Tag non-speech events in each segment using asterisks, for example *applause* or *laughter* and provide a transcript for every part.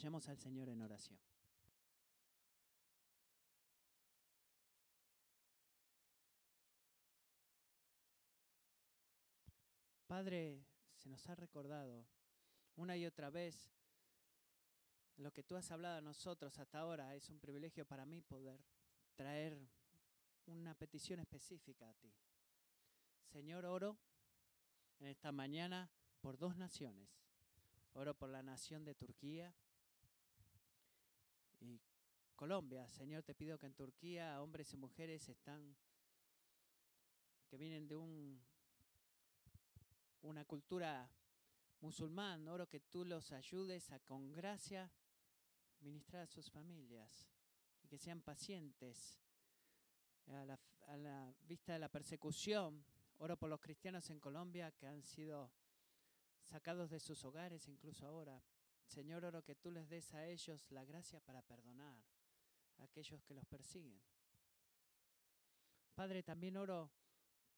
Vayamos al Señor en oración. Padre, se nos ha recordado una y otra vez lo que tú has hablado a nosotros hasta ahora. Es un privilegio para mí poder traer una petición específica a ti. Señor, oro en esta mañana por dos naciones. Oro por la nación de Turquía Colombia. Señor, te pido que en Turquía hombres y mujeres están que vienen de un una cultura musulmán. Oro que tú los ayudes a con gracia ministrar a sus familias y que sean pacientes a la, a la, vista de la persecución. Oro por los cristianos en Colombia que han sido sacados de sus hogares, incluso ahora. Señor, oro que tú les des a ellos la gracia para perdonar a aquellos que los persiguen. Padre, también oro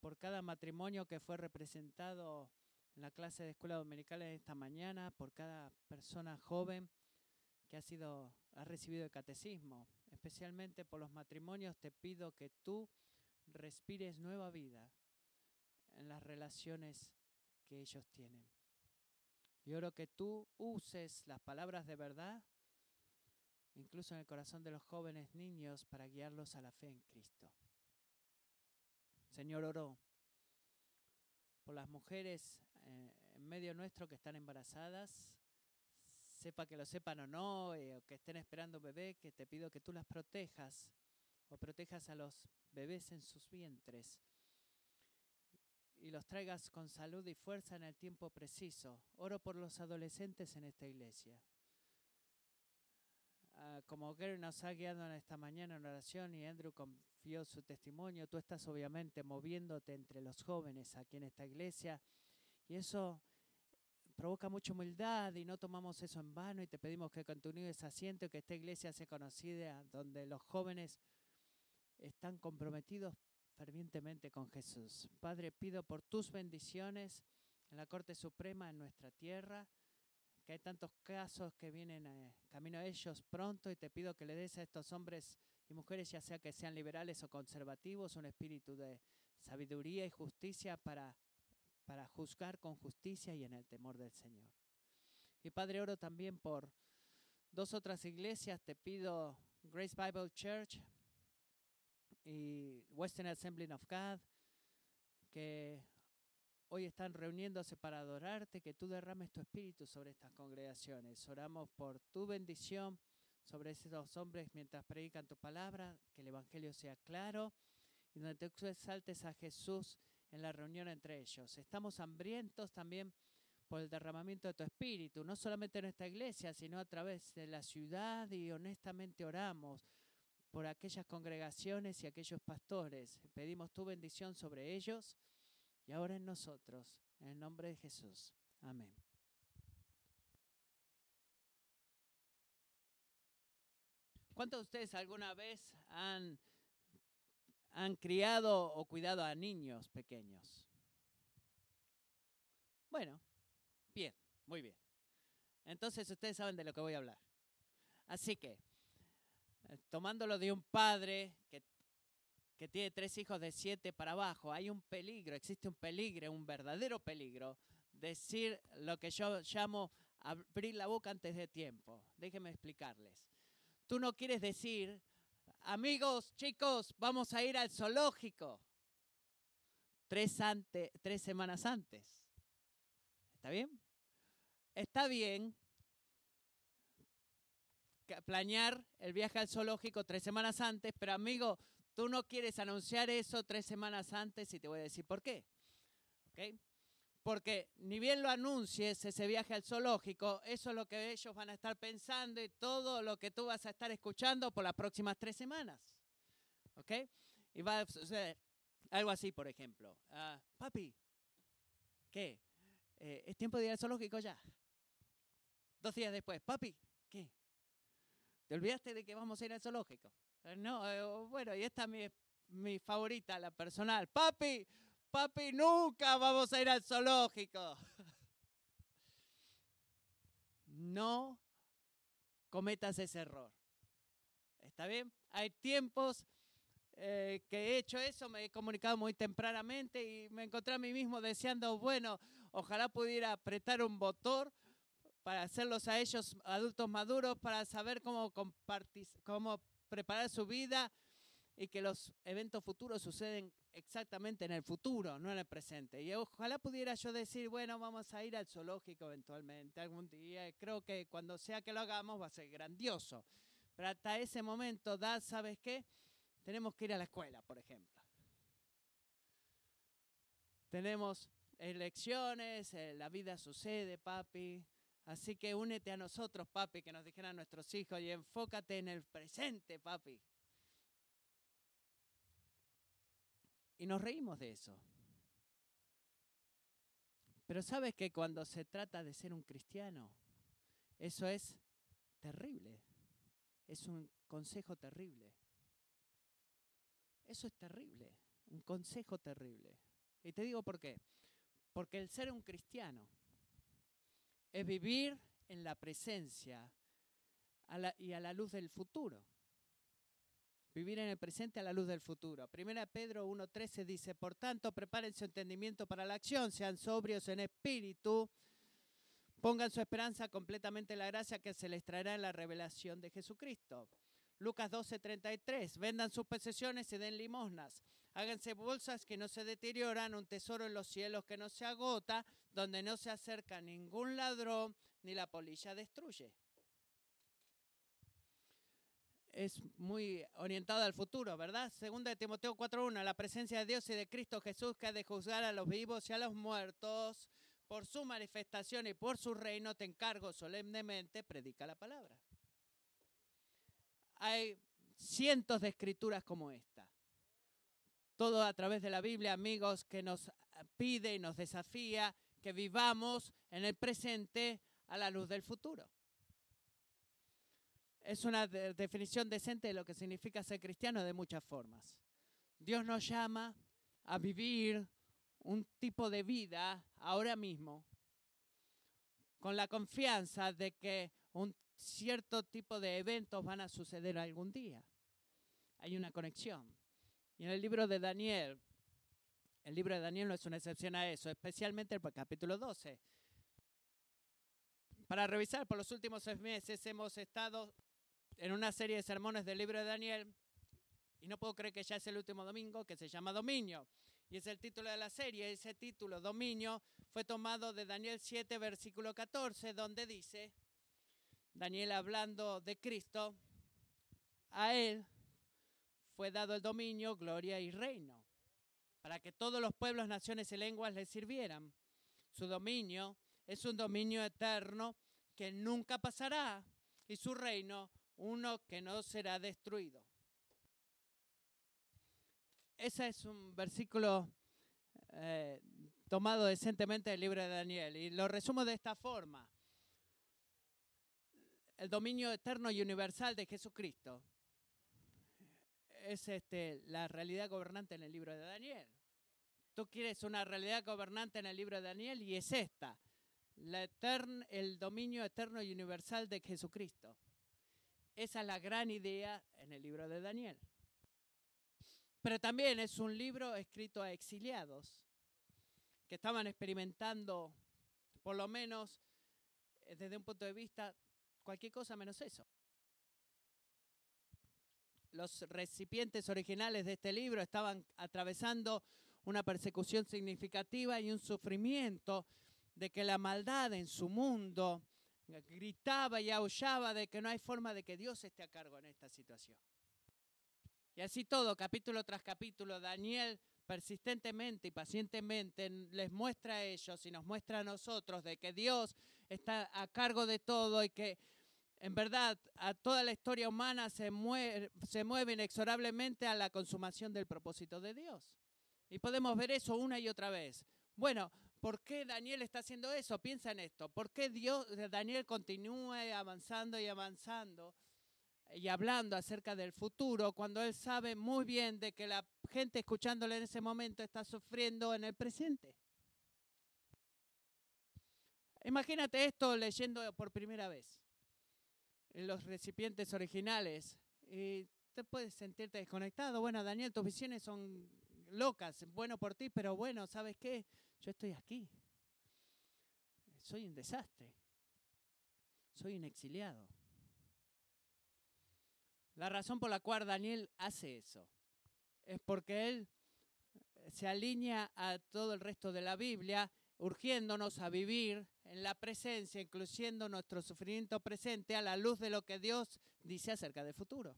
por cada matrimonio que fue representado en la clase de escuela dominical esta mañana, por cada persona joven que ha sido ha recibido el catecismo, especialmente por los matrimonios, te pido que tú respires nueva vida en las relaciones que ellos tienen. Y oro que tú uses las palabras de verdad, incluso en el corazón de los jóvenes niños, para guiarlos a la fe en Cristo. Señor, oro por las mujeres eh, en medio nuestro que están embarazadas, sepa que lo sepan o no, eh, o que estén esperando bebé, que te pido que tú las protejas o protejas a los bebés en sus vientres y los traigas con salud y fuerza en el tiempo preciso. Oro por los adolescentes en esta iglesia. Uh, como Gary nos ha guiado en esta mañana en oración y Andrew confió su testimonio, tú estás obviamente moviéndote entre los jóvenes aquí en esta iglesia y eso provoca mucha humildad y no tomamos eso en vano y te pedimos que continúes asiento y que esta iglesia sea conocida donde los jóvenes están comprometidos fervientemente con Jesús. Padre, pido por tus bendiciones en la Corte Suprema en nuestra tierra que hay tantos casos que vienen eh, camino a ellos pronto y te pido que le des a estos hombres y mujeres, ya sea que sean liberales o conservativos, un espíritu de sabiduría y justicia para, para juzgar con justicia y en el temor del Señor. Y Padre, oro también por dos otras iglesias, te pido Grace Bible Church y Western Assembly of God, que hoy están reuniéndose para adorarte, que tú derrames tu espíritu sobre estas congregaciones. Oramos por tu bendición sobre esos hombres mientras predican tu palabra, que el Evangelio sea claro y donde tú exaltes a Jesús en la reunión entre ellos. Estamos hambrientos también por el derramamiento de tu espíritu, no solamente en esta iglesia, sino a través de la ciudad y honestamente oramos por aquellas congregaciones y aquellos pastores. Pedimos tu bendición sobre ellos y ahora en nosotros, en el nombre de Jesús. Amén. ¿Cuántos de ustedes alguna vez han, han criado o cuidado a niños pequeños? Bueno, bien, muy bien. Entonces ustedes saben de lo que voy a hablar. Así que, eh, tomándolo de un padre que que tiene tres hijos de siete para abajo, hay un peligro, existe un peligro, un verdadero peligro, decir lo que yo llamo abrir la boca antes de tiempo. Déjenme explicarles. Tú no quieres decir, amigos, chicos, vamos a ir al zoológico tres, tres semanas antes. ¿Está bien? Está bien planear el viaje al zoológico tres semanas antes, pero amigo, Tú no quieres anunciar eso tres semanas antes y te voy a decir por qué. Porque ni bien lo anuncies, ese viaje al zoológico, eso es lo que ellos van a estar pensando y todo lo que tú vas a estar escuchando por las próximas tres semanas. ¿Ok? Y va a suceder algo así, por ejemplo. Ah, papi, ¿qué? Eh, ¿Es tiempo de ir al zoológico ya? Dos días después, papi, ¿qué? ¿Te olvidaste de que vamos a ir al zoológico? Eh, no, eh, bueno, y esta es mi, favorita, la personal. Papi, papi, nunca vamos a ir al zoológico. *laughs* No cometas ese error. ¿Está bien? Hay tiempos eh, que he hecho eso, me he comunicado muy tempranamente y me encontré a mí mismo deseando, bueno, ojalá pudiera apretar un botón para hacerlos a ellos adultos maduros, para saber cómo, cómo preparar su vida y que los eventos futuros suceden exactamente en el futuro, no en el presente. Y ojalá pudiera yo decir, bueno, vamos a ir al zoológico eventualmente algún día. Creo que cuando sea que lo hagamos va a ser grandioso. Pero hasta ese momento, da, ¿sabes qué? Tenemos que ir a la escuela, por ejemplo. Tenemos elecciones, eh, la vida sucede, papi. Así que únete a nosotros, papi, que nos dijeran nuestros hijos, y enfócate en el presente, papi. Y nos reímos de eso. Pero sabes que cuando se trata de ser un cristiano, eso es terrible. Es un consejo terrible. Eso es terrible, un consejo terrible. Y te digo por qué. Porque el ser un cristiano es vivir en la presencia y a la luz del futuro. Vivir en el presente a la luz del futuro. Primera Pedro 1.13 dice, por tanto, preparen su entendimiento para la acción, sean sobrios en espíritu, pongan su esperanza completamente en la gracia que se les traerá en la revelación de Jesucristo. Lucas 12:33, vendan sus posesiones y den limosnas. Háganse bolsas que no se deterioran, un tesoro en los cielos que no se agota, donde no se acerca ningún ladrón ni la polilla destruye. Es muy orientado al futuro, ¿verdad? Segunda de Timoteo 4:1, la presencia de Dios y de Cristo Jesús que ha de juzgar a los vivos y a los muertos. Por su manifestación y por su reino te encargo solemnemente, predica la palabra. Hay cientos de escrituras como esta. Todo a través de la Biblia, amigos, que nos pide y nos desafía que vivamos en el presente a la luz del futuro. Es una definición decente de lo que significa ser cristiano de muchas formas. Dios nos llama a vivir un tipo de vida ahora mismo con la confianza de que un cierto tipo de eventos van a suceder algún día. Hay una conexión. Y en el libro de Daniel, el libro de Daniel no es una excepción a eso, especialmente el capítulo 12. Para revisar, por los últimos seis meses hemos estado en una serie de sermones del libro de Daniel y no puedo creer que ya es el último domingo, que se llama Dominio. Y es el título de la serie. Ese título, Dominio, fue tomado de Daniel 7, versículo 14, donde dice, Daniel hablando de Cristo, a él fue dado el dominio, gloria y reino, para que todos los pueblos, naciones y lenguas le sirvieran. Su dominio es un dominio eterno que nunca pasará y su reino uno que no será destruido. Ese es un versículo eh, tomado decentemente del libro de Daniel y lo resumo de esta forma el dominio eterno y universal de Jesucristo es este, la realidad gobernante en el libro de Daniel. Tú quieres una realidad gobernante en el libro de Daniel y es esta, el dominio eterno y universal de Jesucristo. Esa es la gran idea en el libro de Daniel. Pero también es un libro escrito a exiliados que estaban experimentando, por lo menos eh, desde un punto de vista cualquier cosa menos eso. Los recipientes originales de este libro estaban atravesando una persecución significativa y un sufrimiento de que la maldad en su mundo gritaba y aullaba de que no hay forma de que Dios esté a cargo en esta situación. Y así todo, capítulo tras capítulo, Daniel persistentemente y pacientemente les muestra a ellos y nos muestra a nosotros de que Dios está a cargo de todo y que en verdad a toda la historia humana se mueve, inexorablemente a la consumación del propósito de Dios. Y podemos ver eso una y otra vez. Bueno, ¿por qué Daniel está haciendo eso? Piensa en esto. ¿Por qué Dios, Daniel continúa avanzando y avanzando? Y hablando acerca del futuro cuando él sabe muy bien de que la gente escuchándole en ese momento está sufriendo en el presente. Imagínate esto leyendo por primera vez. los recipientes originales y te puedes sentirte desconectado. Bueno, Daniel, tus visiones son locas, bueno por ti, pero bueno, ¿sabes qué? Yo estoy aquí. Soy un desastre. Soy un exiliado. La razón por la cual Daniel hace eso es porque él se alinea a todo el resto de la Biblia, urgiéndonos a vivir en la presencia, incluyendo nuestro sufrimiento presente a la luz de lo que Dios dice acerca del futuro.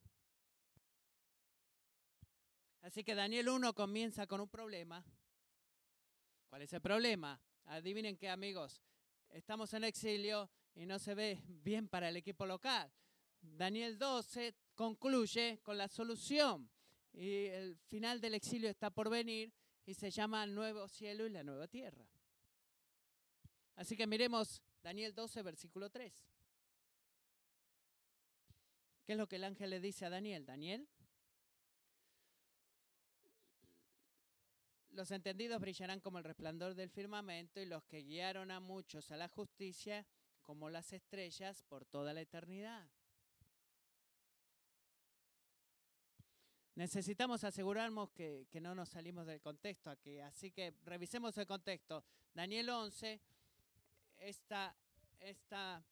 Así que Daniel 1 comienza con un problema. ¿Cuál es el problema? Adivinen qué amigos, estamos en exilio y no se ve bien para el equipo local. Daniel 12 concluye con la solución y el final del exilio está por venir y se llama el nuevo cielo y la nueva tierra. Así que miremos Daniel 12, versículo 3. ¿Qué es lo que el ángel le dice a Daniel? Daniel, Los entendidos brillarán como el resplandor del firmamento y los que guiaron a muchos a la justicia como las estrellas por toda la eternidad. Necesitamos asegurarnos que, no nos salimos del contexto aquí, así que revisemos el contexto. Daniel 11, esta, esta,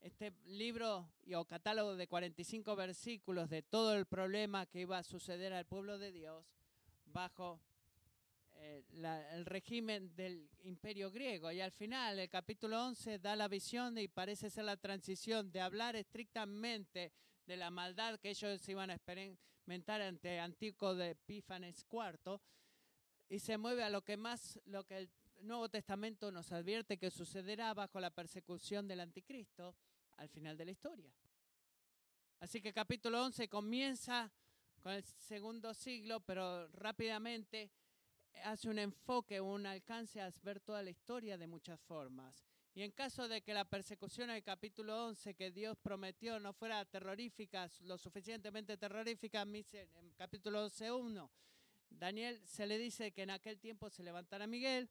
este libro o catálogo de 45 versículos de todo el problema que iba a suceder al pueblo de Dios bajo eh, el régimen del imperio griego. Y al final, el capítulo 11 da la visión y parece ser la transición de hablar estrictamente de la maldad que ellos iban a experimentar ante Antico de Epífanes IV y se mueve a lo que más, lo que el Nuevo Testamento nos advierte que sucederá bajo la persecución del anticristo al final de la historia. Así que capítulo 11 comienza con el segundo siglo, pero rápidamente hace un enfoque, un alcance a ver toda la historia de muchas formas. Y en caso de que la persecución el capítulo 11 que Dios prometió no fuera terrorífica, lo suficientemente terrorífica, en capítulo 11.1, Daniel se le dice que en aquel tiempo se levantará Miguel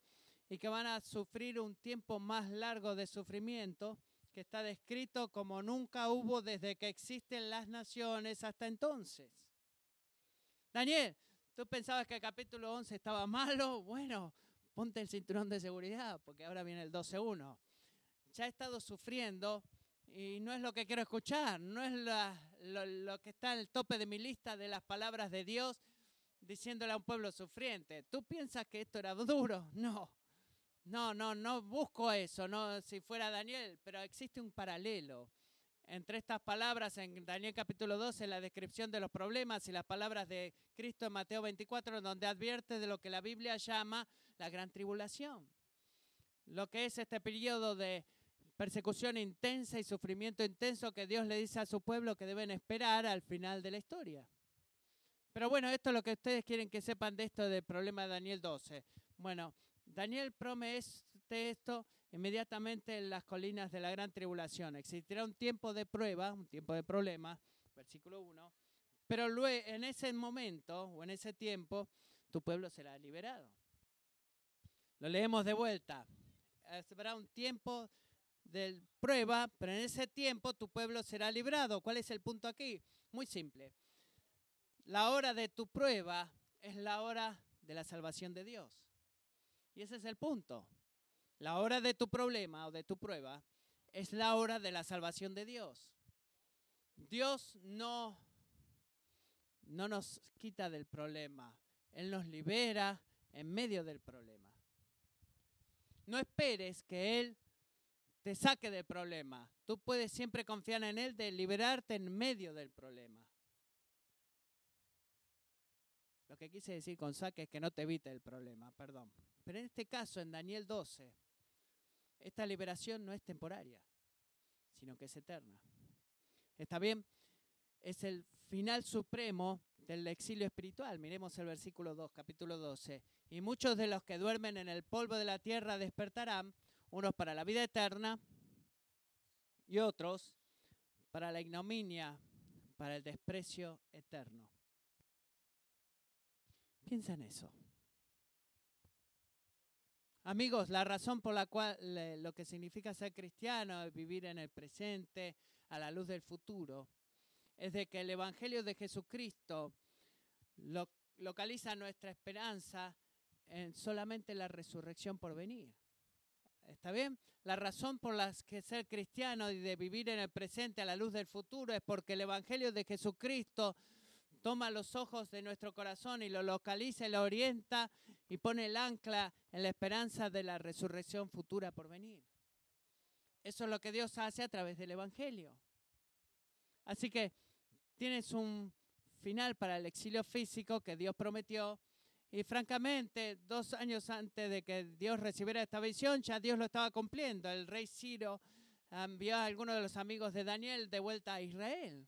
y que van a sufrir un tiempo más largo de sufrimiento que está descrito como nunca hubo desde que existen las naciones hasta entonces. Daniel, ¿Tú pensabas que el capítulo 11 estaba malo? Bueno, ponte el cinturón de seguridad, porque ahora viene el 12.1. Ya he estado sufriendo y no es lo que quiero escuchar, no es lo, que está en el tope de mi lista de las palabras de Dios diciéndole a un pueblo sufriente. ¿Tú piensas que esto era duro? *laughs* No. No, no, no busco eso, no si fuera Daniel, pero existe un paralelo entre estas palabras en Daniel capítulo 12, la descripción de los problemas y las palabras de Cristo en Mateo 24, donde advierte de lo que la Biblia llama la gran tribulación. Lo que es este periodo de persecución intensa y sufrimiento intenso que Dios le dice a su pueblo que deben esperar al final de la historia. Pero bueno, esto es lo que ustedes quieren que sepan de esto del problema de Daniel 12. Bueno, Daniel promete esto inmediatamente en las colinas de la gran tribulación. Existirá un tiempo de prueba, un tiempo de problema, versículo 1, pero luego en ese momento o en ese tiempo tu pueblo será liberado. Lo leemos de vuelta. Habrá un tiempo de prueba, pero en ese tiempo tu pueblo será librado. ¿Cuál es el punto aquí? Muy simple. La hora de tu prueba es la hora de la salvación de Dios. Y ese es el punto. La hora de tu problema o de tu prueba es la hora de la salvación de Dios. Dios no, no nos quita del problema, Él nos libera en medio del problema. No esperes que Él te saque del problema. Tú puedes siempre confiar en Él de liberarte en medio del problema. Lo que quise decir con saque es que no te evite el problema, perdón. Pero en este caso, en Daniel 12, esta liberación no es temporaria, sino que es eterna. ¿Está bien? Es el final supremo del exilio espiritual. Miremos el versículo 2, capítulo 12. Y muchos de los que duermen en el polvo de la tierra despertarán, unos para la vida eterna y otros para la ignominia, para el desprecio eterno. Piensa en eso. Amigos, la razón por la cual lo que significa ser cristiano es vivir en el presente a la luz del futuro, es de que el Evangelio de Jesucristo localiza nuestra esperanza en solamente la resurrección por venir. ¿Está bien? La razón por la que ser cristiano y de vivir en el presente a la luz del futuro es porque el Evangelio de Jesucristo toma los ojos de nuestro corazón y lo localiza y lo orienta y pone el ancla en la esperanza de la resurrección futura por venir. Eso es lo que Dios hace a través del Evangelio. Así que tienes un final para el exilio físico que Dios prometió. Y francamente, dos años antes de que Dios recibiera esta visión, ya Dios lo estaba cumpliendo. El rey Ciro envió a algunos de los amigos de Daniel de vuelta a Israel.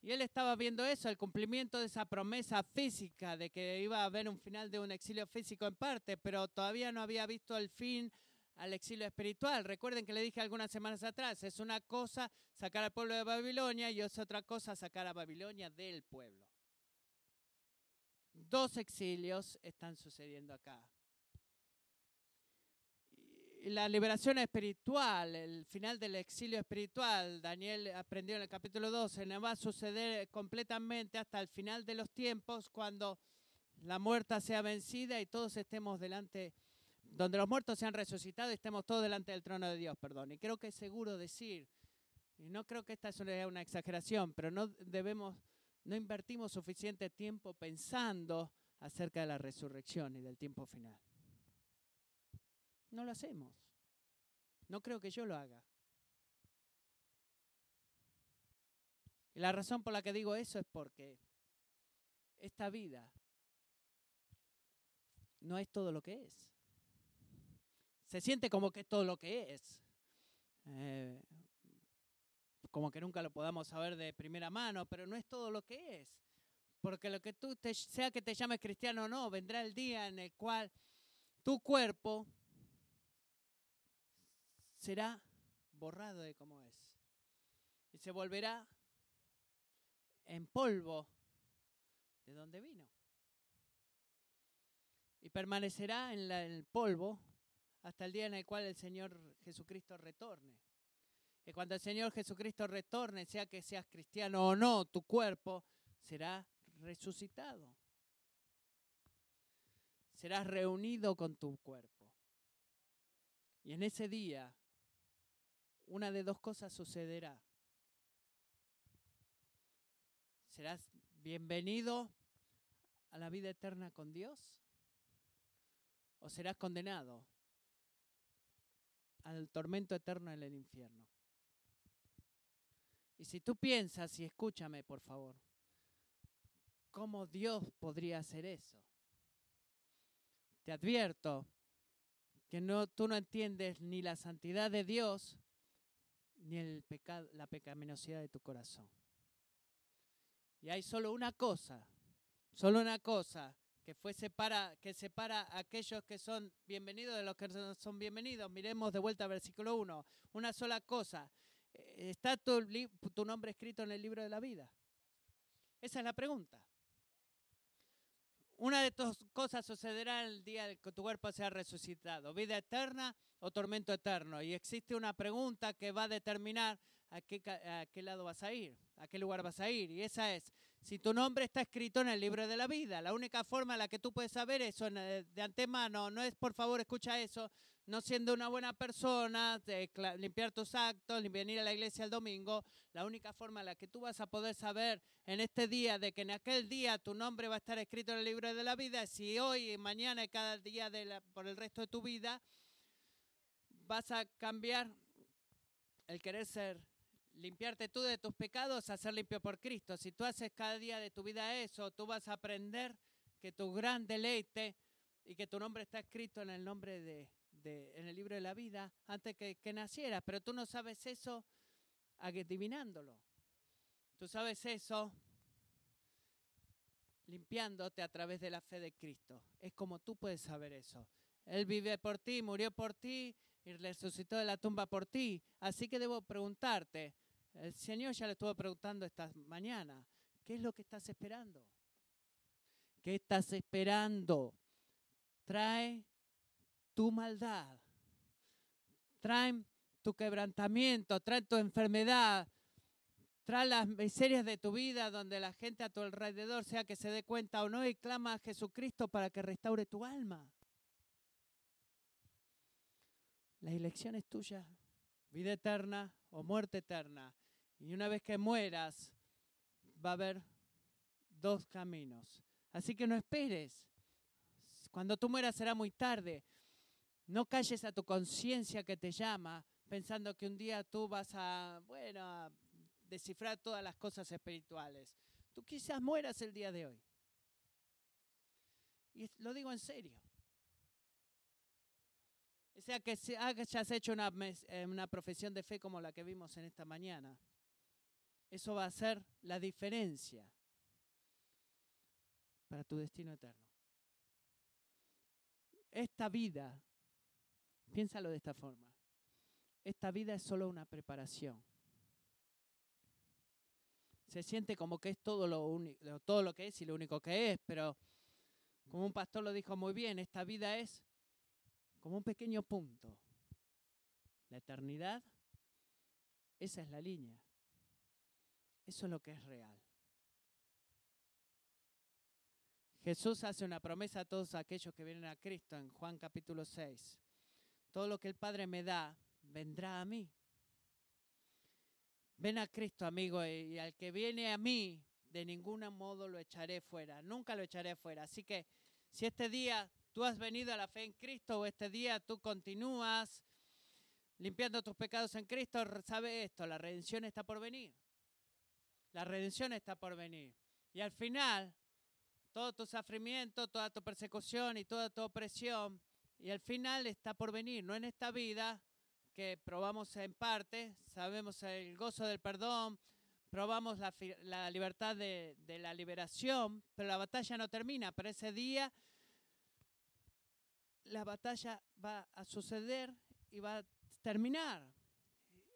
Y él estaba viendo eso, el cumplimiento de esa promesa física de que iba a haber un final de un exilio físico en parte, pero todavía no había visto el fin al exilio espiritual. Recuerden que le dije algunas semanas atrás, es una cosa sacar al pueblo de Babilonia y es otra cosa sacar a Babilonia del pueblo. Dos exilios están sucediendo acá la liberación espiritual, el final del exilio espiritual, Daniel aprendió en el capítulo 12, no va a suceder completamente hasta el final de los tiempos, cuando la muerta sea vencida y todos estemos delante, donde los muertos sean resucitados y estemos todos delante del trono de Dios, perdón. Y creo que es seguro decir, y no creo que esta sea una exageración, pero no debemos, no invertimos suficiente tiempo pensando acerca de la resurrección y del tiempo final. No lo hacemos. No creo que yo lo haga. Y la razón por la que digo eso es porque esta vida no es todo lo que es. Se siente como que es todo lo que es. Eh, como que nunca lo podamos saber de primera mano, pero no es todo lo que es. Porque lo que tú, sea que te llames cristiano o no, vendrá el día en el cual tu cuerpo será borrado de cómo es. Y se volverá en polvo de donde vino. Y permanecerá en, el polvo hasta el día en el cual el Señor Jesucristo retorne. Y cuando el Señor Jesucristo retorne, sea que seas cristiano o no, tu cuerpo será resucitado. Serás reunido con tu cuerpo. Y en ese día una de dos cosas sucederá. Serás bienvenido a la vida eterna con Dios o serás condenado al tormento eterno en el infierno. Y si tú piensas, y escúchame por favor, ¿cómo Dios podría hacer eso? Te advierto que no, tú no entiendes ni la santidad de Dios, ni el la pecaminosidad de tu corazón. Y hay solo una cosa, solo una cosa que fue separa, que separa a aquellos que son bienvenidos de los que no son bienvenidos. Miremos de vuelta al versículo 1. Una sola cosa. Eh, ¿Está tu, tu nombre escrito en el libro de la vida? Esa es la pregunta. Una de estas cosas sucederá el día que tu cuerpo sea resucitado, vida eterna o tormento eterno. Y existe una pregunta que va a determinar a qué, lado vas a ir, a qué lugar vas a ir. Y esa es, si tu nombre está escrito en el libro de la vida, la única forma en la que tú puedes saber eso de antemano, no es por favor escucha eso, no siendo una buena persona, limpiar tus actos, venir a la iglesia el domingo, la única forma en la que tú vas a poder saber en este día de que en aquel día tu nombre va a estar escrito en el libro de la vida si hoy, mañana y cada día por el resto de tu vida vas a cambiar el querer ser, limpiarte tú de tus pecados a ser limpio por Cristo. Si tú haces cada día de tu vida eso, tú vas a aprender que tu gran deleite y que tu nombre está escrito en el nombre de en el libro de la vida antes que, que naciera, pero tú no sabes eso adivinándolo. Tú sabes eso limpiándote a través de la fe de Cristo. Es como tú puedes saber eso. Él vive por ti, murió por ti y resucitó de la tumba por ti. Así que debo preguntarte, el Señor ya le estuvo preguntando esta mañana, ¿qué es lo que estás esperando? ¿Qué estás esperando? Trae tu maldad, traen tu quebrantamiento, traen tu enfermedad, traen las miserias de tu vida donde la gente a tu alrededor sea que se dé cuenta o no y clama a Jesucristo para que restaure tu alma. La elección es tuya, vida eterna o muerte eterna. Y una vez que mueras, va a haber dos caminos. Así que no esperes. Cuando tú mueras será muy tarde. No calles a tu conciencia que te llama pensando que un día tú vas a, bueno, a descifrar todas las cosas espirituales. Tú quizás mueras el día de hoy. Y lo digo en serio. O sea, que hayas hecho una, eh, una profesión de fe como la que vimos en esta mañana. Eso va a ser la diferencia para tu destino eterno. Esta vida, piénsalo de esta forma, esta vida es solo una preparación. Se siente como que es todo lo, todo lo que es y lo único que es, pero como un pastor lo dijo muy bien, esta vida es como un pequeño punto. La eternidad, esa es la línea. Eso es lo que es real. Jesús hace una promesa a todos aquellos que vienen a Cristo en Juan capítulo 6. Todo lo que el Padre me da, vendrá a mí. Ven a Cristo, amigo, y al que viene a mí, de ningún modo lo echaré fuera. Nunca lo echaré fuera. Así que si este día tú has venido a la fe en Cristo o este día tú continúas limpiando tus pecados en Cristo, sabe esto, la redención está por venir. La redención está por venir. Y al final, todo tu sufrimiento, toda tu persecución y toda tu opresión. Y al final está por venir, no en esta vida que probamos en parte, sabemos el gozo del perdón, probamos la, libertad de, la liberación, pero la batalla no termina, pero ese día la batalla va a suceder y va a terminar.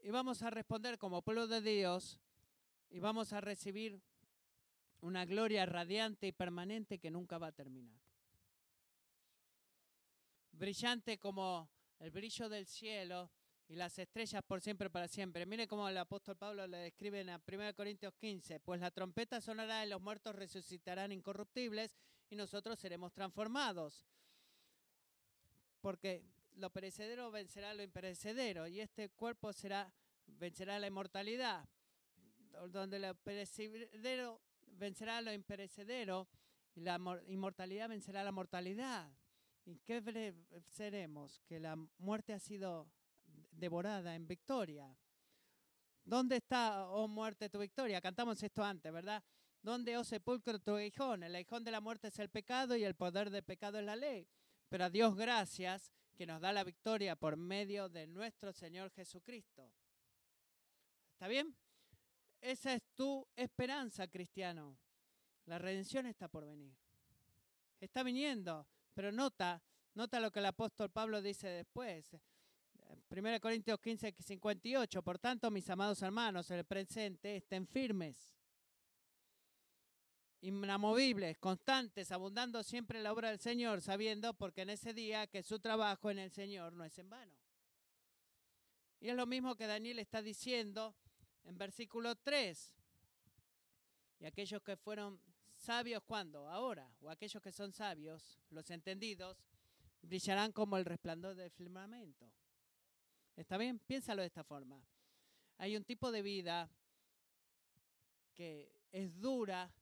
Y vamos a responder como pueblo de Dios y vamos a recibir una gloria radiante y permanente que nunca va a terminar. Brillante como el brillo del cielo y las estrellas por siempre para siempre. Mire cómo el apóstol Pablo le describe en 1 Corintios 15, pues la trompeta sonará y los muertos resucitarán incorruptibles y nosotros seremos transformados. Porque lo perecedero vencerá lo imperecedero y este cuerpo será vencerá la inmortalidad. Donde lo perecedero vencerá lo imperecedero y la inmortalidad vencerá la mortalidad. ¿Y qué seremos? Que la muerte ha sido devorada en victoria. ¿Dónde está, oh muerte, tu victoria? Cantamos esto antes, ¿verdad? ¿Dónde, oh sepulcro, tu aguijón? El aguijón de la muerte es el pecado y el poder del pecado es la ley. Pero a Dios gracias que nos da la victoria por medio de nuestro Señor Jesucristo. ¿Está bien? Esa es tu esperanza, cristiano. La redención está por venir. Está viniendo, pero nota, nota lo que el apóstol Pablo dice después. 1 Corintios 15, 58. Por tanto, mis amados hermanos, en el presente estén firmes, inamovibles, constantes, abundando siempre en la obra del Señor, sabiendo porque en ese día que su trabajo en el Señor no es en vano. Y es lo mismo que Daniel está diciendo en versículo 3. Y aquellos que fueron sabios cuando, ahora, o aquellos que son sabios, los entendidos, brillarán como el resplandor del firmamento. ¿Está bien? Piénsalo de esta forma. Hay un tipo de vida que es dura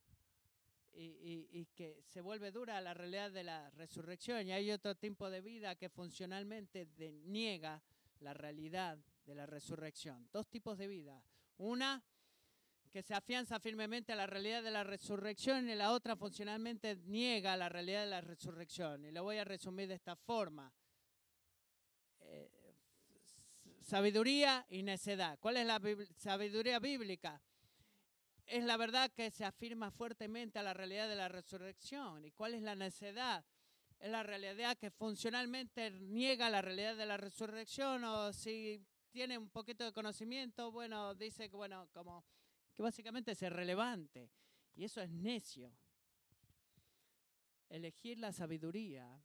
y, y, que se vuelve dura a la realidad de la resurrección. Y hay otro tipo de vida que funcionalmente niega la realidad de la resurrección. Dos tipos de vida. Una que se afianza firmemente a la realidad de la resurrección y la otra funcionalmente niega la realidad de la resurrección. Y lo voy a resumir de esta forma. Eh, sabiduría y necedad. ¿Cuál es la sabiduría bíblica? Es la verdad que se afirma fuertemente a la realidad de la resurrección. ¿Y cuál es la necedad? Es la realidad que funcionalmente niega la realidad de la resurrección o si tiene un poquito de conocimiento, bueno, dice que, bueno, como que básicamente es irrelevante. Y eso es necio. Elegir la sabiduría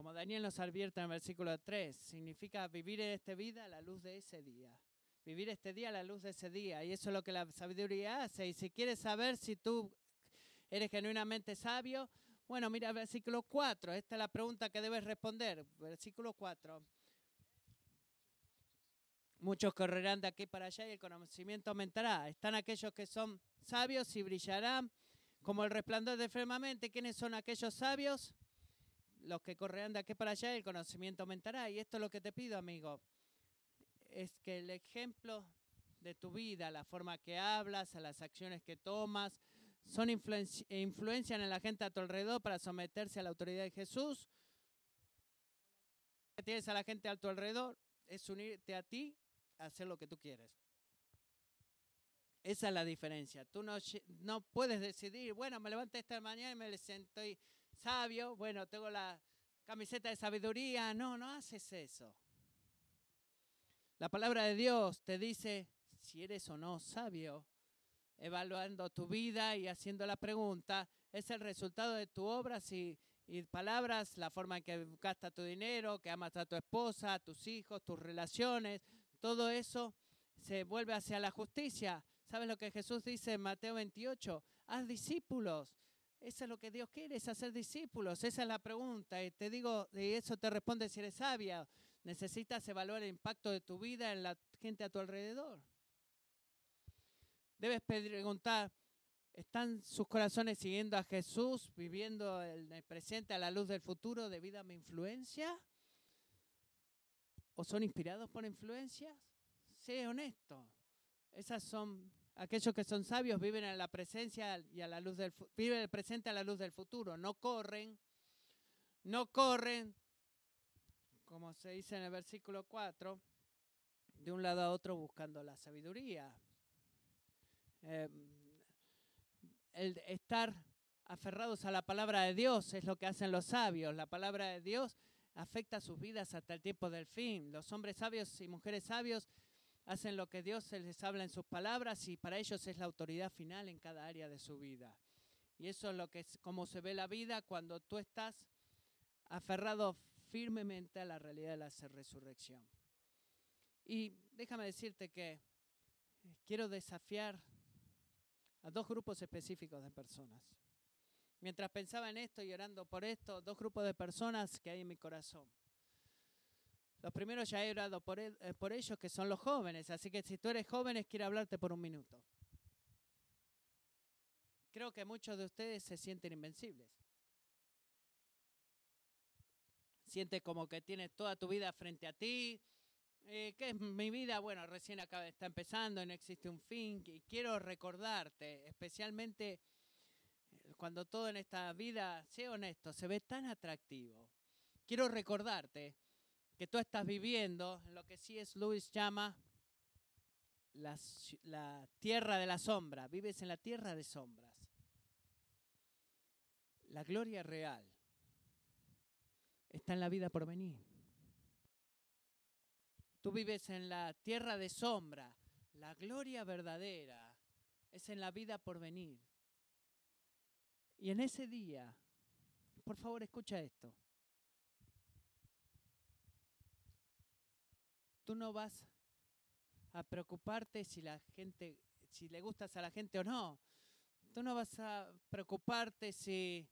como Daniel nos advierte en el versículo 3, significa vivir en esta vida a la luz de ese día. Vivir este día a la luz de ese día. Y eso es lo que la sabiduría hace. Y si quieres saber si tú eres genuinamente sabio, bueno, mira versículo 4. Esta es la pregunta que debes responder. Versículo 4. Muchos correrán de aquí para allá y el conocimiento aumentará. Están aquellos que son sabios y brillarán como el resplandor del firmamente. ¿Quiénes son aquellos sabios? Los que correrán de aquí para allá y el conocimiento aumentará. Y esto es lo que te pido, amigo. Es que el ejemplo de tu vida, la forma que hablas, las acciones que tomas, son influencian en la gente a tu alrededor para someterse a la autoridad de Jesús. Tienes a la gente a tu alrededor, es unirte a ti hacer lo que tú quieres. Esa es la diferencia. Tú no, no puedes decidir, bueno, me levanto esta mañana y me siento sabio, bueno, tengo la camiseta de sabiduría. No, no haces eso. La palabra de Dios te dice si eres o no sabio, evaluando tu vida y haciendo la pregunta, es el resultado de tu obra y, y palabras, la forma en que gastas tu dinero, que amas a tu esposa, a tus hijos, tus relaciones, todo eso se vuelve hacia la justicia. ¿Sabes lo que Jesús dice en Mateo 28? Haz discípulos. Eso es lo que Dios quiere, es hacer discípulos. Esa es la pregunta. Y te digo, y eso te responde si eres sabia. Necesitas evaluar el impacto de tu vida en la gente a tu alrededor. Debes preguntar, ¿están sus corazones siguiendo a Jesús, viviendo el presente a la luz del futuro debido a mi influencia? O son inspirados por influencias? Sé honesto. Esas son aquellos que son sabios viven en la presencia y a la luz del viven el presente a la luz del futuro, no corren, no corren como se dice en el versículo 4, de un lado a otro buscando la sabiduría. Em, el estar aferrados a la palabra de Dios es lo que hacen los sabios. La palabra de Dios afecta sus vidas hasta el tiempo del fin. Los hombres sabios y mujeres sabios hacen lo que Dios les habla en sus palabras y para ellos es la autoridad final en cada área de su vida. Y eso es lo que es como se ve la vida cuando tú estás aferrado firmemente a la realidad de la resurrección. Y déjame decirte que quiero desafiar a dos grupos específicos de personas. Mientras pensaba en esto y orando por esto, dos grupos de personas que hay en mi corazón. Los primeros ya he orado por, eh, por ellos, que son los jóvenes. Así que si tú eres joven, quiero hablarte por un minuto. Creo que muchos de ustedes se sienten invencibles. Sientes como que tienes toda tu vida frente a ti. Eh, ¿Qué es mi vida? Bueno, recién acaba, está empezando, no existe un fin. Y quiero recordarte, especialmente cuando todo en esta vida, sea honesto, se ve tan atractivo. Quiero recordarte que tú estás viviendo en lo que C.S. Lewis llama la, la tierra de la sombra. Vives en la tierra de sombras. La gloria real está en la vida por venir. Tú vives en la tierra de sombra. La gloria verdadera es en la vida por venir. Y en ese día, por favor, escucha esto. Tú no vas a preocuparte si la gente, si le gustas a la gente o no. Tú no vas a preocuparte si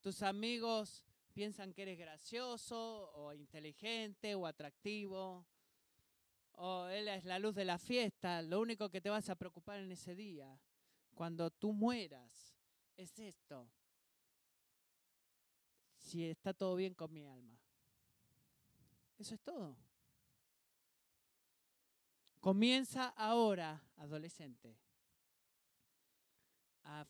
tus amigos piensan que eres gracioso o inteligente o atractivo o él es la luz de la fiesta. Lo único que te vas a preocupar en ese día, cuando tú mueras, es esto. Si está todo bien con mi alma. Eso es todo. Comienza ahora, adolescente, a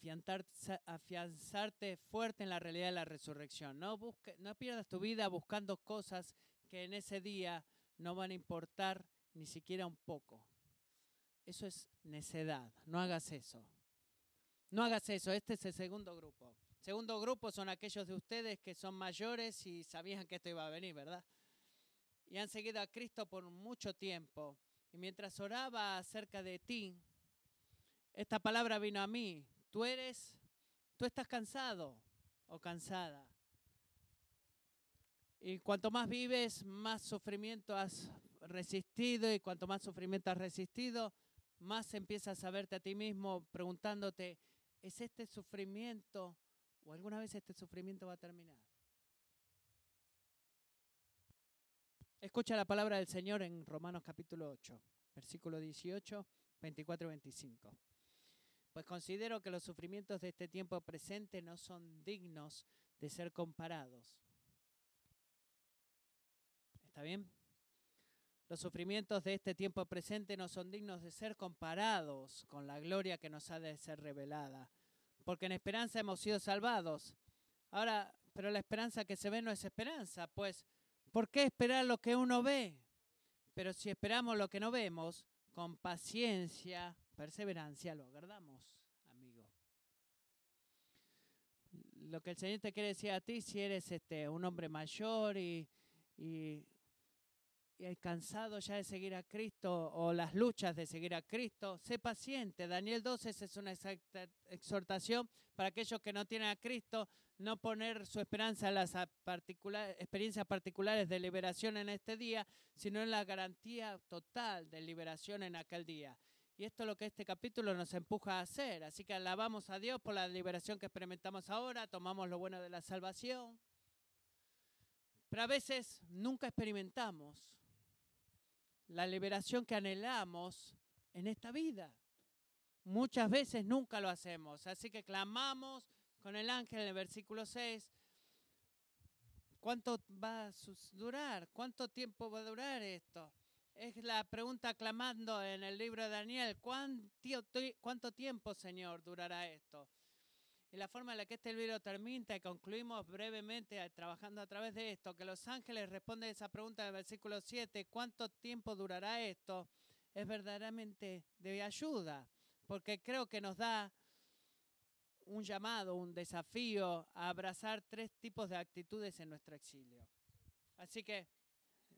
afianzarte fuerte en la realidad de la resurrección. No, busque, no pierdas tu vida buscando cosas que en ese día no van a importar ni siquiera un poco. Eso es necedad. No hagas eso. No hagas eso, este es el segundo grupo. Segundo grupo son aquellos de ustedes que son mayores y sabían que esto iba a venir, ¿verdad? Y han seguido a Cristo por mucho tiempo. Y mientras oraba acerca de ti, esta palabra vino a mí. Tú eres, tú estás cansado o cansada. Y cuanto más vives, más sufrimiento has resistido y cuanto más sufrimiento has resistido, más empiezas a verte a ti mismo preguntándote, ¿es este sufrimiento o alguna vez este sufrimiento va a terminar? Escucha la palabra del Señor en Romanos capítulo 8, versículo 18, 24 y 25. Pues considero que los sufrimientos de este tiempo presente no son dignos de ser comparados. ¿Está bien? Los sufrimientos de este tiempo presente no son dignos de ser comparados con la gloria que nos ha de ser revelada, porque en esperanza hemos sido salvados. Ahora, pero la esperanza que se ve no es esperanza, pues ¿Por qué esperar lo que uno ve? Pero si esperamos lo que no vemos, con paciencia, perseverancia, lo aguardamos, amigo. Lo que el Señor te quiere decir a ti, si eres este, un hombre mayor y, y, y cansado ya de seguir a Cristo o las luchas de seguir a Cristo, sé paciente. Daniel 12 es una exhortación para aquellos que no tienen a Cristo, no poner su esperanza en las experiencias particulares de liberación en este día, sino en la garantía total de liberación en aquel día. Y esto es lo que este capítulo nos empuja a hacer. Así que alabamos a Dios por la liberación que experimentamos ahora, tomamos lo bueno de la salvación. Pero a veces nunca experimentamos la liberación que anhelamos en esta vida. Muchas veces nunca lo hacemos. Así que clamamos con el ángel en el versículo 6. ¿Cuánto va a durar? ¿Cuánto tiempo va a durar esto? Es la pregunta clamando en el libro de Daniel. ¿Cuánto, tiempo, Señor, durará esto? Y la forma en la que este libro termina, y concluimos brevemente eh, trabajando a través de esto, que los ángeles responden a esa pregunta en el versículo 7, ¿cuánto tiempo durará esto? Es verdaderamente de ayuda, porque creo que nos da un llamado, un desafío a abrazar tres tipos de actitudes en nuestro exilio. Así que,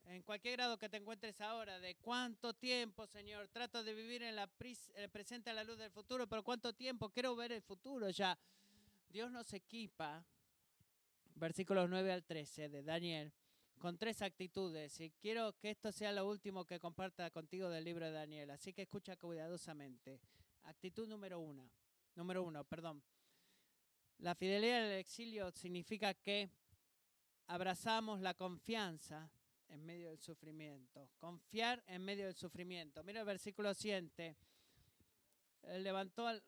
en cualquier grado que te encuentres ahora, de cuánto tiempo, Señor, trato de vivir en la el presente a la luz del futuro, pero cuánto tiempo quiero ver el futuro ya. Dios nos equipa, versículos 9 al 13 de Daniel, con tres actitudes. Y quiero que esto sea lo último que comparta contigo del libro de Daniel. Así que escucha cuidadosamente. Actitud número uno. Número uno, perdón. La fidelidad del exilio significa que abrazamos la confianza en medio del sufrimiento. Confiar en medio del sufrimiento. Mira el versículo 7. levantó al...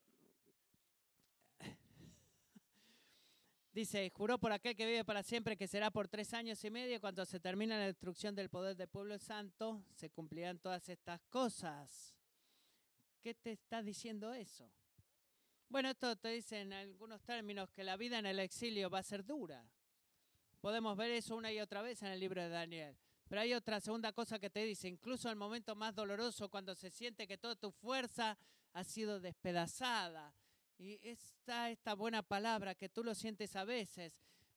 Dice, juró por aquel que vive para siempre que será por tres años y medio. Cuando se termina la destrucción del poder del pueblo santo, se cumplirán todas estas cosas. ¿Qué te está diciendo eso? Bueno, esto te dice en algunos términos que la vida en el exilio va a ser dura. Podemos ver eso una y otra vez en el libro de Daniel. Pero hay otra segunda cosa que te dice, incluso el momento más doloroso, cuando se siente que toda tu fuerza ha sido despedazada. Y está esta buena palabra que tú lo sientes a veces,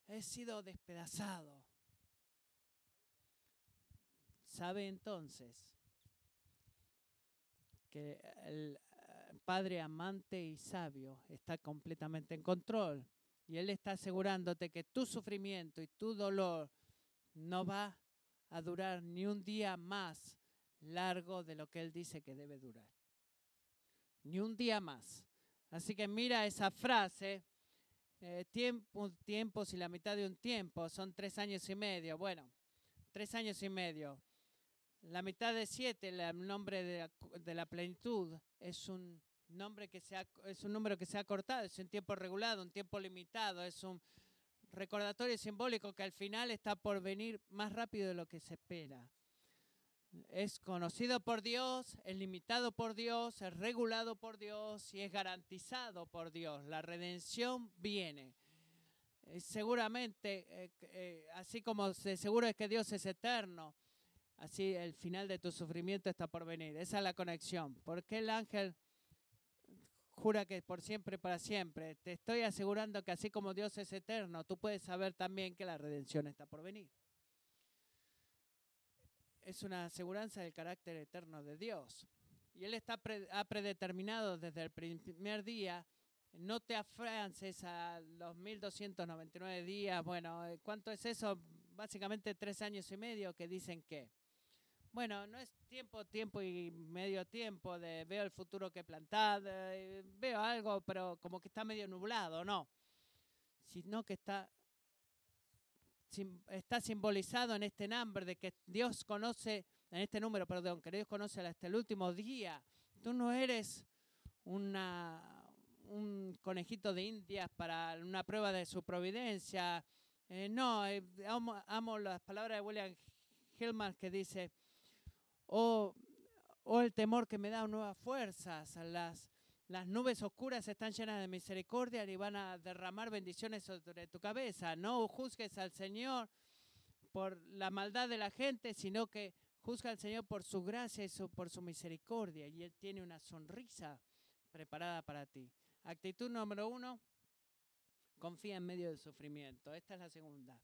he sido despedazado. ¿Sabe entonces que el, Padre amante y sabio está completamente en control. Y Él está asegurándote que tu sufrimiento y tu dolor no va a durar ni un día más largo de lo que Él dice que debe durar. Ni un día más. Así que mira esa frase, eh, tiempo, tiempos y la mitad de un tiempo, son tres años y medio. Bueno, tres años y medio. La mitad de siete, el nombre de de la plenitud, es un nombre que sea, es un número que se ha cortado, es un tiempo regulado, un tiempo limitado, es un recordatorio simbólico que al final está por venir más rápido de lo que se espera. Es conocido por Dios, es limitado por Dios, es regulado por Dios y es garantizado por Dios. La redención viene. Eh, seguramente, eh, eh, así como seguro es que Dios es eterno, así el final de tu sufrimiento está por venir. Esa es la conexión. Porque el ángel jura que por siempre, para siempre. Te estoy asegurando que así como Dios es eterno, tú puedes saber también que la redención está por venir. Es una aseguranza del carácter eterno de Dios. Y Él está ha predeterminado desde el primer día. No te afiances a los 1299 días. Bueno, ¿cuánto es eso? básicamente tres años y medio que dicen que, bueno, no es tiempo, tiempo y medio tiempo de veo el futuro que he plantado, eh, veo algo, pero como que está medio nublado, no, sino que está, está simbolizado en este nombre de que Dios conoce, en este número, perdón, que Dios conoce hasta el último día. Tú no eres una, un conejito de indias para una prueba de su providencia. Eh, no, eh, amo, las palabras de William Hillman que dice, oh, oh, el temor que me da nuevas fuerzas, las, las nubes oscuras están llenas de misericordia y van a derramar bendiciones sobre tu cabeza. No juzgues al Señor por la maldad de la gente, sino que juzga al Señor por su gracia y por su misericordia. Y Él tiene una sonrisa preparada para ti. Actitud número uno, confía en medio del sufrimiento. Esta es la segunda.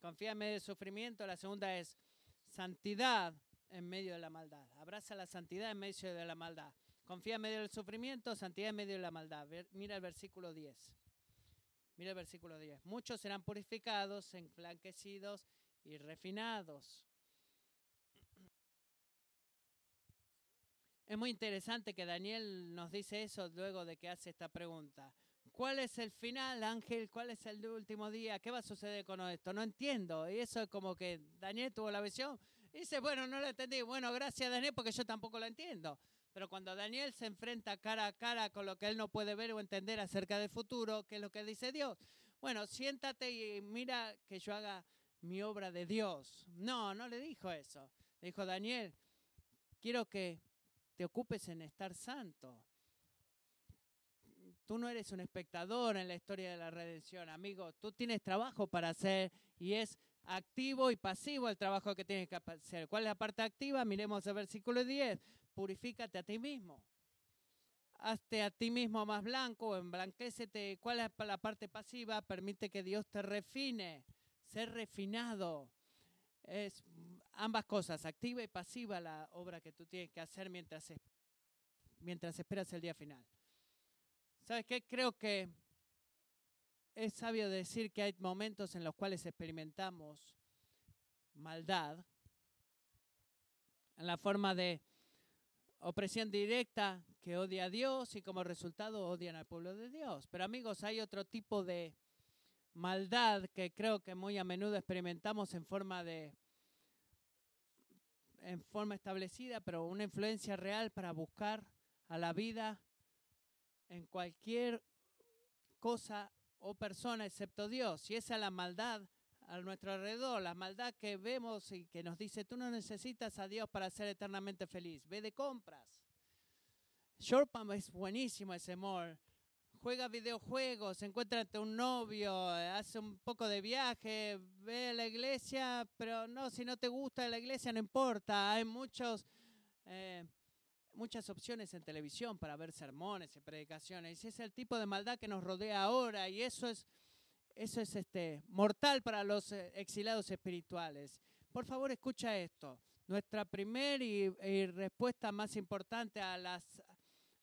Confía en medio del sufrimiento. La segunda es santidad en medio de la maldad. Abraza la santidad en medio de la maldad. Confía en medio del sufrimiento, santidad en medio de la maldad. Mira el versículo 10. Mira el versículo 10. Muchos serán purificados, enflanquecidos y refinados. Es muy interesante que Daniel nos dice eso luego de que hace esta pregunta. ¿Cuál es el final, Ángel? ¿Cuál es el último día? ¿Qué va a suceder con esto? No entiendo. Y eso es como que Daniel tuvo la visión. Y dice, bueno, no lo entendí. Bueno, gracias Daniel porque yo tampoco lo entiendo. Pero cuando Daniel se enfrenta cara a cara con lo que él no puede ver o entender acerca del futuro, ¿qué es lo que dice Dios? Bueno, siéntate y mira que yo haga mi obra de Dios. No, no le dijo eso. Le dijo, Daniel, quiero que te ocupes en estar santo. Tú no eres un espectador en la historia de la redención, amigo. Tú tienes trabajo para hacer y es activo y pasivo el trabajo que tienes que hacer. ¿Cuál es la parte activa? Miremos el versículo 10. Purifícate a ti mismo. Hazte a ti mismo más blanco, emblanquécete. ¿Cuál es la parte pasiva? Permite que Dios te refine. Ser refinado. Es ambas cosas, activa y pasiva la obra que tú tienes que hacer mientras, mientras esperas el día final. ¿Sabes qué? Creo que es sabio decir que hay momentos en los cuales experimentamos maldad en la forma de opresión directa que odia a Dios y como resultado odian al pueblo de Dios. Pero amigos, hay otro tipo de maldad que creo que muy a menudo experimentamos en forma de en forma establecida, pero una influencia real para buscar a la vida en cualquier cosa o persona excepto Dios. Y esa es la maldad a nuestro alrededor, la maldad que vemos y que nos dice, tú no necesitas a Dios para ser eternamente feliz, ve de compras. Shortpam es buenísimo ese amor juega videojuegos, encuentra un novio, hace un poco de viaje, ve a la iglesia, pero no, si no te gusta la iglesia no importa, hay muchos, eh, muchas opciones en televisión para ver sermones y predicaciones. Ese es el tipo de maldad que nos rodea ahora y eso es, eso es este, mortal para los eh, exilados espirituales. Por favor, escucha esto. Nuestra primera y respuesta más importante a las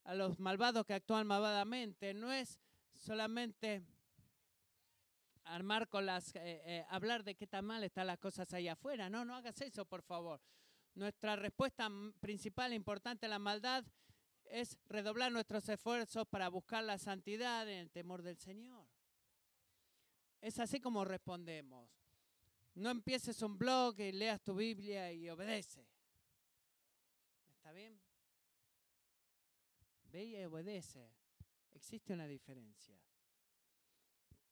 a los malvados que actúan malvadamente. No es solamente armar con las, eh, eh, hablar de qué tan mal están las cosas allá afuera. No, no hagas eso, por favor. Nuestra respuesta principal e importante a la maldad es redoblar nuestros esfuerzos para buscar la santidad en el temor del Señor. Es así como respondemos. No empieces un blog y leas tu Biblia y obedece. ¿Está bien? ve y obedece. Existe una diferencia.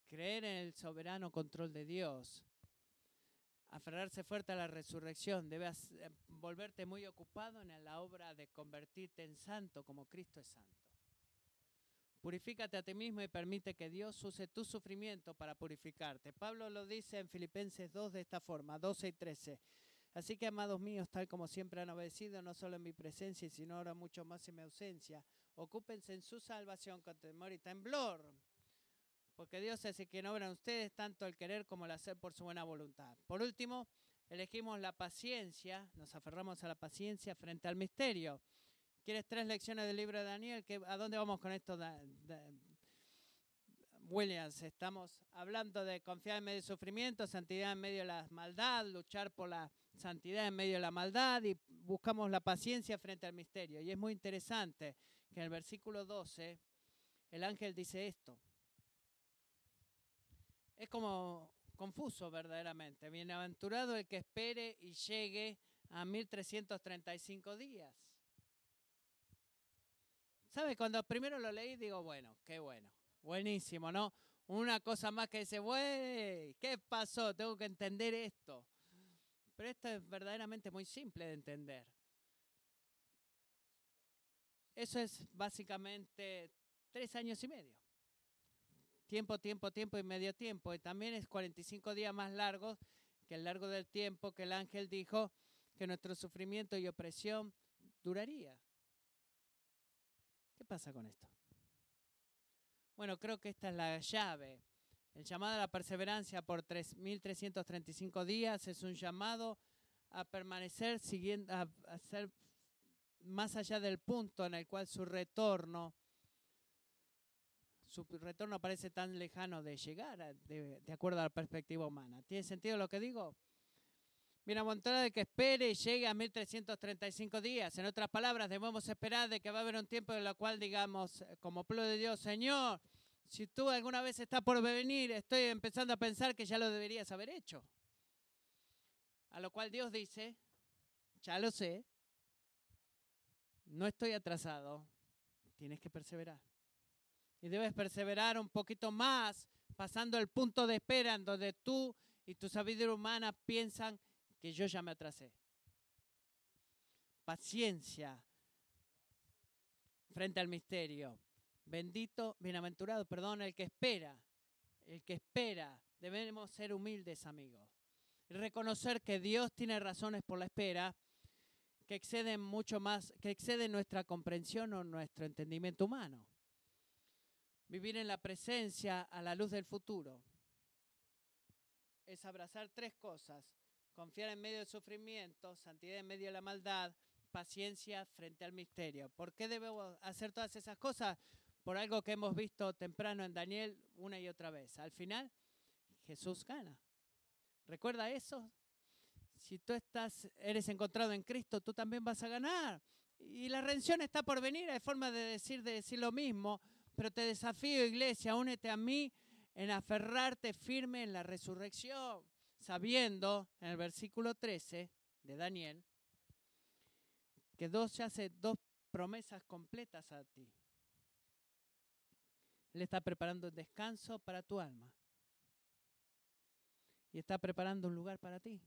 Creer en el soberano control de Dios, aferrarse fuerte a la resurrección, debes eh, volverte muy ocupado en la obra de convertirte en santo como Cristo es santo. Purifícate a ti mismo y permite que Dios use tu sufrimiento para purificarte. Pablo lo dice en Filipenses 2 de esta forma, 12 y 13. Así que, amados míos, tal como siempre han obedecido, no solo en mi presencia, sino ahora mucho más en mi ausencia, ocúpense en su salvación con temor y temblor. Porque Dios es el que obra en ustedes tanto el querer como el hacer por su buena voluntad. Por último, elegimos la paciencia, nos aferramos a la paciencia frente al misterio. ¿Quieres tres lecciones del libro de Daniel? ¿A dónde vamos con esto? Williams. Estamos hablando de confiar en medio del sufrimiento, santidad en medio de la maldad, luchar por la santidad en medio de la maldad y buscamos la paciencia frente al misterio. Y es muy interesante que en el versículo 12 el ángel dice esto. Es como confuso verdaderamente. Bienaventurado el que espere y llegue a 1335 días. ¿Sabe? Cuando primero lo leí digo, bueno, qué bueno, buenísimo, ¿no? Una cosa más que dice, güey, ¿qué pasó? Tengo que entender esto. Pero esto es verdaderamente muy simple de entender. Eso es básicamente tres años y medio. Tiempo, tiempo, tiempo y medio tiempo. Y también es 45 días más largos que el largo del tiempo que el ángel dijo que nuestro sufrimiento y opresión duraría. ¿Qué pasa con esto? Bueno, creo que esta es la llave. El llamado a la perseverancia por 3.335 días es un llamado a permanecer siguiendo, a, ser más allá del punto en el cual su retorno, su retorno parece tan lejano de llegar, de, de acuerdo a la perspectiva humana. ¿Tiene sentido lo que digo? Bienaventurado de que espere y llegue a 1335 días. En otras palabras, debemos esperar de que va a haber un tiempo en el cual digamos, eh, como pueblo de Dios, Señor, si tú alguna vez estás por venir, estoy empezando a pensar que ya lo deberías haber hecho. A lo cual Dios dice, ya lo sé, no estoy atrasado, tienes que perseverar. Y debes perseverar un poquito más, pasando el punto de espera en donde tú y tu sabiduría humana piensan que yo ya me atrasé. Paciencia frente al misterio. Bendito, bienaventurado, perdón, el que espera, el que espera. Debemos ser humildes, amigos. Reconocer que Dios tiene razones por la espera que exceden mucho más, que exceden nuestra comprensión o nuestro entendimiento humano. Vivir en la presencia a la luz del futuro es abrazar tres cosas confiar en medio del sufrimiento, santidad en medio de la maldad, paciencia frente al misterio. ¿Por qué debemos hacer todas esas cosas? Por algo que hemos visto temprano en Daniel una y otra vez. Al final, Jesús gana. ¿Recuerda eso? Si tú estás, eres encontrado en Cristo, tú también vas a ganar. Y la redención está por venir, hay forma de decir, de decir lo mismo, pero te desafío, iglesia, únete a mí en aferrarte firme en la resurrección sabiendo en el versículo 13 de Daniel que Dios hace dos promesas completas a ti. Él está preparando un descanso para tu alma y está preparando un lugar para ti.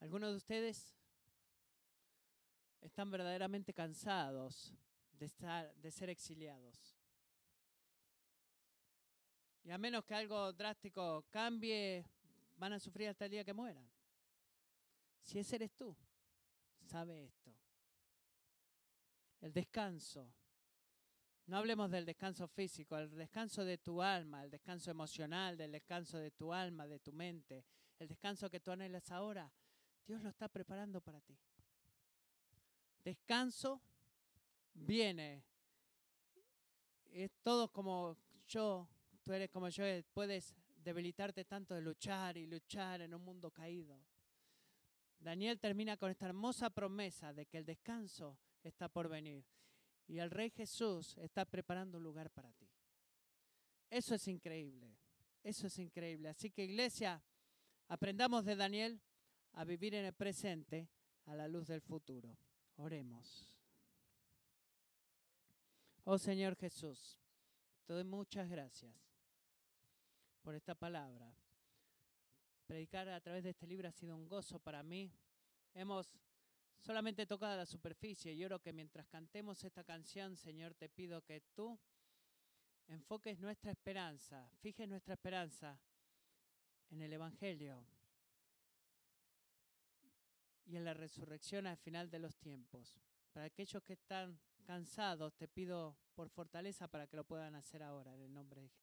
Algunos de ustedes están verdaderamente cansados de, estar, de ser exiliados. Y a menos que algo drástico cambie, van a sufrir hasta el día que mueran. Si ese eres tú, sabe esto. El descanso. No hablemos del descanso físico, el descanso de tu alma, el descanso emocional, del descanso de tu alma, de tu mente, el descanso que tú anhelas ahora. Dios lo está preparando para ti. Descanso viene. Es todo como yo tú eres como yo, eh, puedes debilitarte tanto de luchar y luchar en un mundo caído. Daniel termina con esta hermosa promesa de que el descanso está por venir y el Rey Jesús está preparando un lugar para ti. Eso es increíble, eso es increíble. Así que iglesia, aprendamos de Daniel a vivir en el presente a la luz del futuro. Oremos. Oh Señor Jesús, te doy muchas gracias por esta palabra. Predicar a través de este libro ha sido un gozo para mí. Hemos solamente tocado la superficie y oro que mientras cantemos esta canción, Señor, te pido que tú enfoques nuestra esperanza, fijes nuestra esperanza en el Evangelio y en la resurrección al final de los tiempos. Para aquellos que están cansados, te pido por fortaleza para que lo puedan hacer ahora, en el nombre de Jesús.